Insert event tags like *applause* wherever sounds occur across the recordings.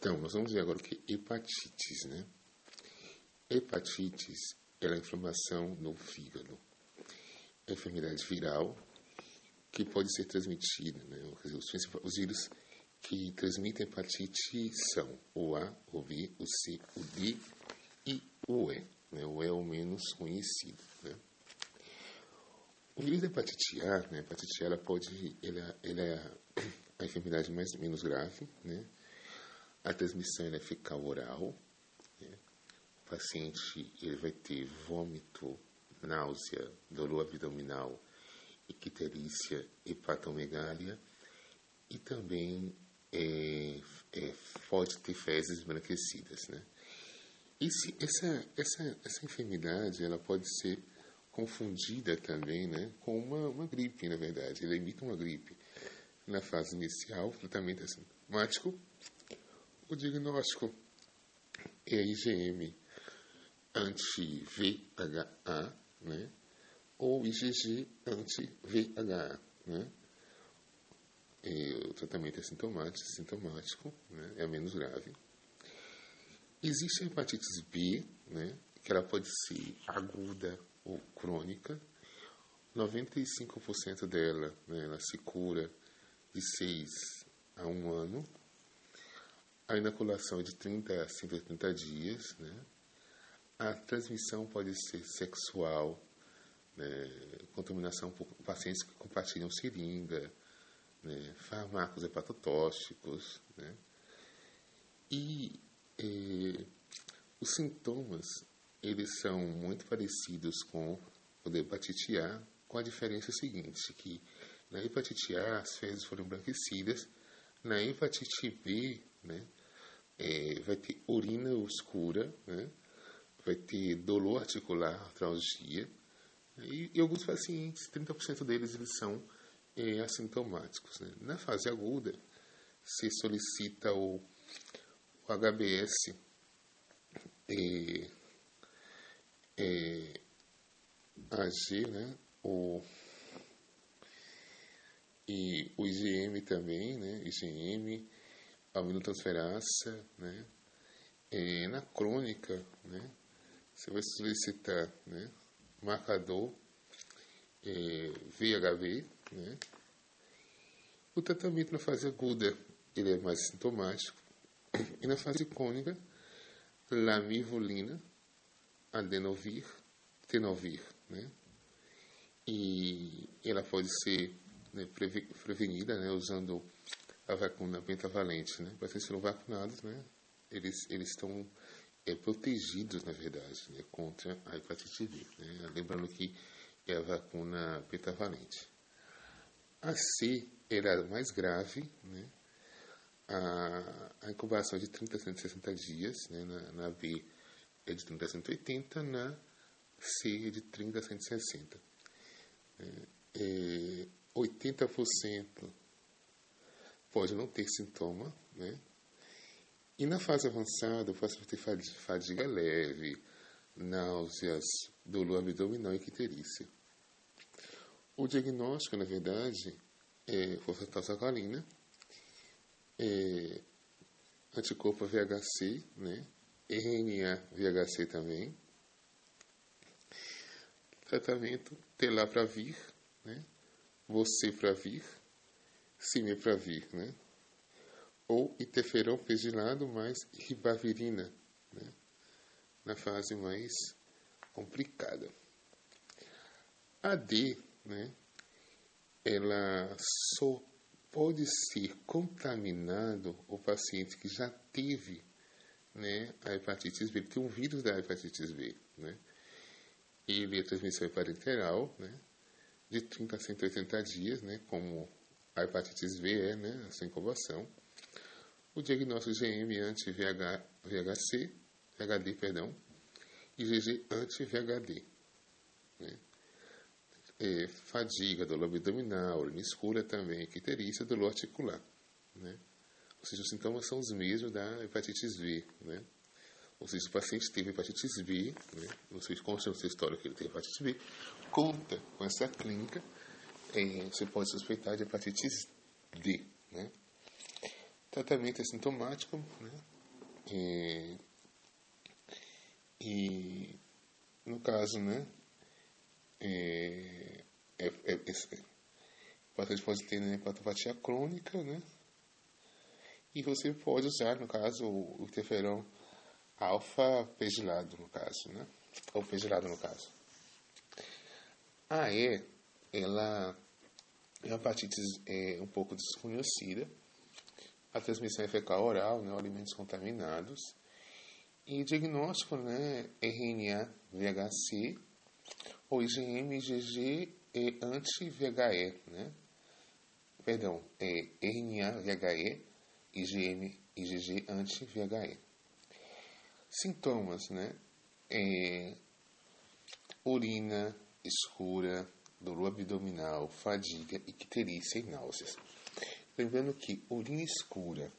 Então, nós vamos ver agora o que é hepatites, né? Hepatites é a inflamação no fígado. É enfermidade viral que pode ser transmitida, né? Os, os vírus que transmitem hepatite são o A, o B, o C, o D e o E. Né? O E é o menos conhecido, né? O vírus da hepatite A, né? A hepatite A, ela pode, ela, ela é a *coughs* enfermidade mais menos grave, né? A transmissão é fecal oral. Né? O paciente ele vai ter vômito, náusea, dor abdominal, icterícia, hepatomegália e também é, é, pode ter fezes embranquecidas. Né? Essa, essa, essa enfermidade ela pode ser confundida também né, com uma, uma gripe, na verdade. Ela imita uma gripe. Na fase inicial, tratamento é sintomático o diagnóstico é IgM anti-VHA, né? ou IgG anti-VHA. Né? E o tratamento é sintomático, sintomático né? é menos grave. Existe a hepatite B, né? que ela pode ser aguda ou crônica. 95% dela né, ela se cura de 6 a 1 ano a inoculação é de 30 a 180 dias, né? A transmissão pode ser sexual, né? contaminação por pacientes que compartilham seringa, né? fármacos hepatotóxicos, né? E eh, os sintomas, eles são muito parecidos com o da hepatite A, com a diferença seguinte, que na hepatite A as fezes foram embranquecidas, na hepatite B, né, é, vai ter urina escura, né? vai ter dolor articular, artralgia, e, e alguns pacientes, 30% deles, eles são é, assintomáticos. Né? Na fase aguda, se solicita o, o HBS é, é, AG, né? o, e o IgM também, né? IgM, aminotransferasa, né? E na crônica, né? Você vai solicitar, né? Marcador é, VHV, né? O tratamento na fase aguda ele é mais sintomático e na fase crônica lamivulina, adenovir, tenovir, né? E ela pode ser né, prevenida, né, usando a vacuna pentavalente, né? Pacientes não vacunados, né? Eles, eles estão é, protegidos, na verdade, né? contra a hepatite B. Né? Lembrando que é a vacuna pentavalente. A C era mais grave, né? A, a incubação é de 30 a 160 dias, né? na, na B é de 30 a 180, na C é de 30 a 160. É, 80% pode não ter sintoma, né? E na fase avançada, o paciente ter fadiga leve, náuseas, dolor abdominal e icterícia. O diagnóstico, na verdade, é fosfatosacalina, é anticorpo VHC, né? RNA VHC também. Tratamento vir, né? Você para vir cimepravir, né? ou interferão pegilado mais ribavirina, né? na fase mais complicada. A D, né? ela só pode ser contaminado o paciente que já teve né, a hepatite B, tem um vírus da hepatite B, né? Ele é transmissão parenteral, né? De 30 a 180 dias, né? Como a hepatite V é né, essa incubação. O diagnóstico GM anti-VHC, VHD, perdão, e GG anti-VHD. Né? É, fadiga, dolor abdominal, urina escura também, icterícia, dolor articular. Né? Ou seja, os sintomas são os mesmos da hepatite V. Né? Ou seja, se o paciente teve hepatite B, né? não sei consta no seu histórico que ele teve hepatite B, conta com essa clínica é, você pode suspeitar de hepatite D. Né? tratamento é sintomático, né? E, e no caso, né? É, é, é, é, o paciente pode ter né, hepatopatia crônica, né? E você pode usar, no caso, o interferão alfa pegilado, no caso, né? Ou pegilado, no caso. A E, ela é uma hepatite é, um pouco desconhecida. A transmissão é fecal oral, né? Alimentos contaminados. E diagnóstico, né? RNA VHC ou IgM, IgG e anti-VHE, né? Perdão, é RNA VHE IgM, IgG anti-VHE. Sintomas, né? É, urina escura, dor abdominal, fadiga, icterícia e náuseas. Lembrando que urina escura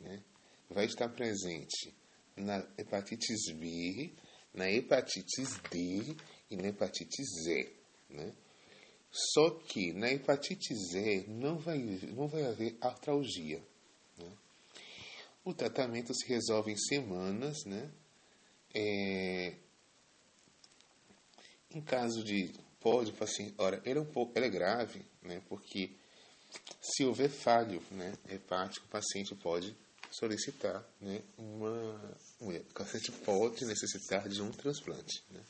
né, vai estar presente na hepatites B, na hepatites D e na hepatite Z. Né? Só que na hepatite Z não vai, não vai haver artralgia. Né? O tratamento se resolve em semanas, né? É, em caso de pode, assim, ora, ele é um pouco, ele é grave, né? Porque se houver falho, né, hepático, o paciente pode solicitar, né, uma, o paciente pode necessitar de um transplante, né?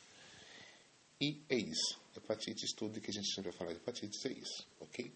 E é isso. Hepatite, estudo que a gente vai falar de hepatite, é isso, ok?